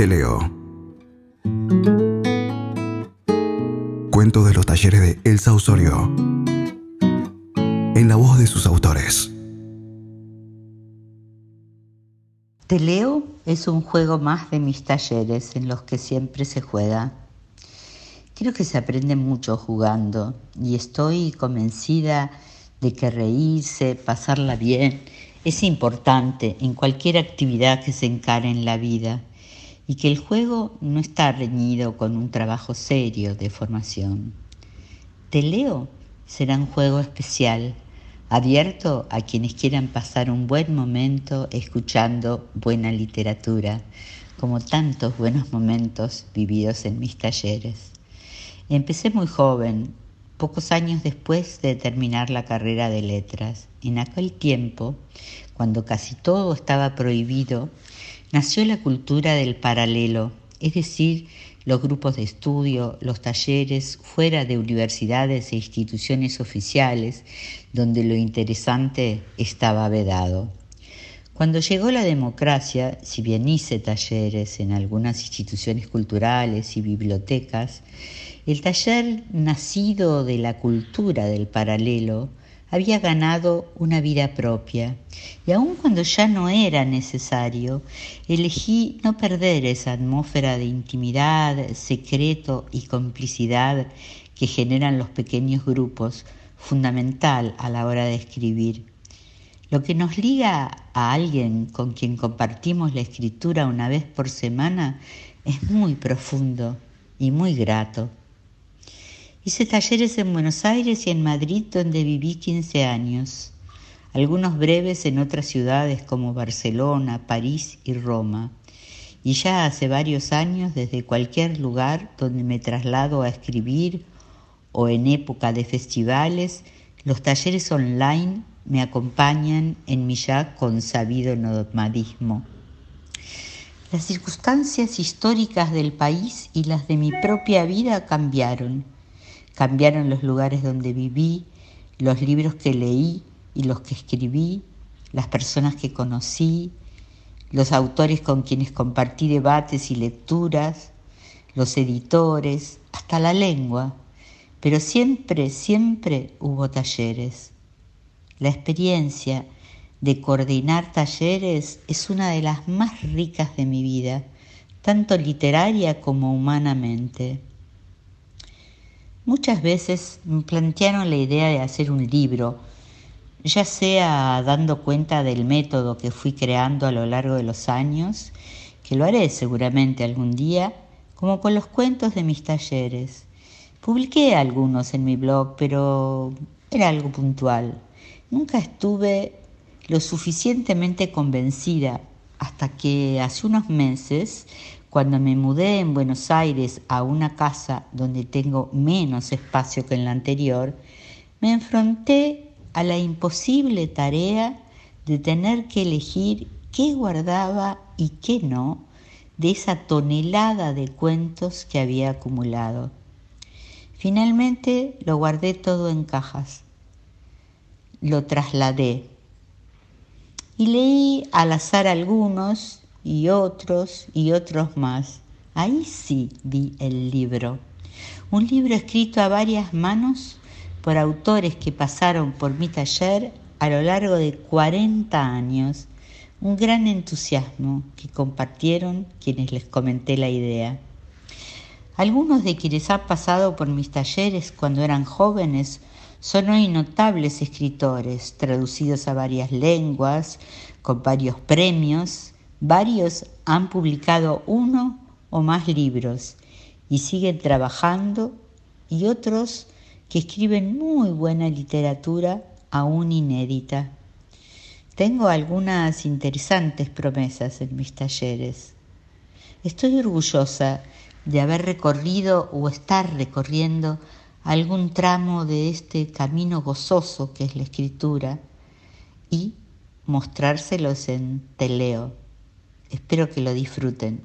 Te leo. Cuento de los talleres de Elsa Osorio. En la voz de sus autores. Te leo es un juego más de mis talleres en los que siempre se juega. Creo que se aprende mucho jugando y estoy convencida de que reírse, pasarla bien, es importante en cualquier actividad que se encare en la vida y que el juego no está reñido con un trabajo serio de formación. Te leo será un juego especial, abierto a quienes quieran pasar un buen momento escuchando buena literatura, como tantos buenos momentos vividos en mis talleres. Empecé muy joven, pocos años después de terminar la carrera de letras. En aquel tiempo, cuando casi todo estaba prohibido, nació la cultura del paralelo, es decir, los grupos de estudio, los talleres fuera de universidades e instituciones oficiales, donde lo interesante estaba vedado. Cuando llegó la democracia, si bien hice talleres en algunas instituciones culturales y bibliotecas, el taller nacido de la cultura del paralelo había ganado una vida propia y aun cuando ya no era necesario, elegí no perder esa atmósfera de intimidad, secreto y complicidad que generan los pequeños grupos, fundamental a la hora de escribir. Lo que nos liga a alguien con quien compartimos la escritura una vez por semana es muy profundo y muy grato. Hice talleres en Buenos Aires y en Madrid donde viví 15 años, algunos breves en otras ciudades como Barcelona, París y Roma. Y ya hace varios años desde cualquier lugar donde me traslado a escribir o en época de festivales, los talleres online me acompañan en mi ya consabido nomadismo. Las circunstancias históricas del país y las de mi propia vida cambiaron Cambiaron los lugares donde viví, los libros que leí y los que escribí, las personas que conocí, los autores con quienes compartí debates y lecturas, los editores, hasta la lengua. Pero siempre, siempre hubo talleres. La experiencia de coordinar talleres es una de las más ricas de mi vida, tanto literaria como humanamente. Muchas veces me plantearon la idea de hacer un libro, ya sea dando cuenta del método que fui creando a lo largo de los años, que lo haré seguramente algún día, como con los cuentos de mis talleres. Publiqué algunos en mi blog, pero era algo puntual. Nunca estuve lo suficientemente convencida hasta que hace unos meses cuando me mudé en Buenos Aires a una casa donde tengo menos espacio que en la anterior, me enfrenté a la imposible tarea de tener que elegir qué guardaba y qué no de esa tonelada de cuentos que había acumulado. Finalmente lo guardé todo en cajas. Lo trasladé y leí al azar algunos y otros y otros más. Ahí sí vi el libro. Un libro escrito a varias manos por autores que pasaron por mi taller a lo largo de 40 años. Un gran entusiasmo que compartieron quienes les comenté la idea. Algunos de quienes han pasado por mis talleres cuando eran jóvenes son hoy notables escritores, traducidos a varias lenguas, con varios premios Varios han publicado uno o más libros y siguen trabajando y otros que escriben muy buena literatura aún inédita. Tengo algunas interesantes promesas en mis talleres. Estoy orgullosa de haber recorrido o estar recorriendo algún tramo de este camino gozoso que es la escritura y mostrárselos en Teleo. Espero que lo disfruten.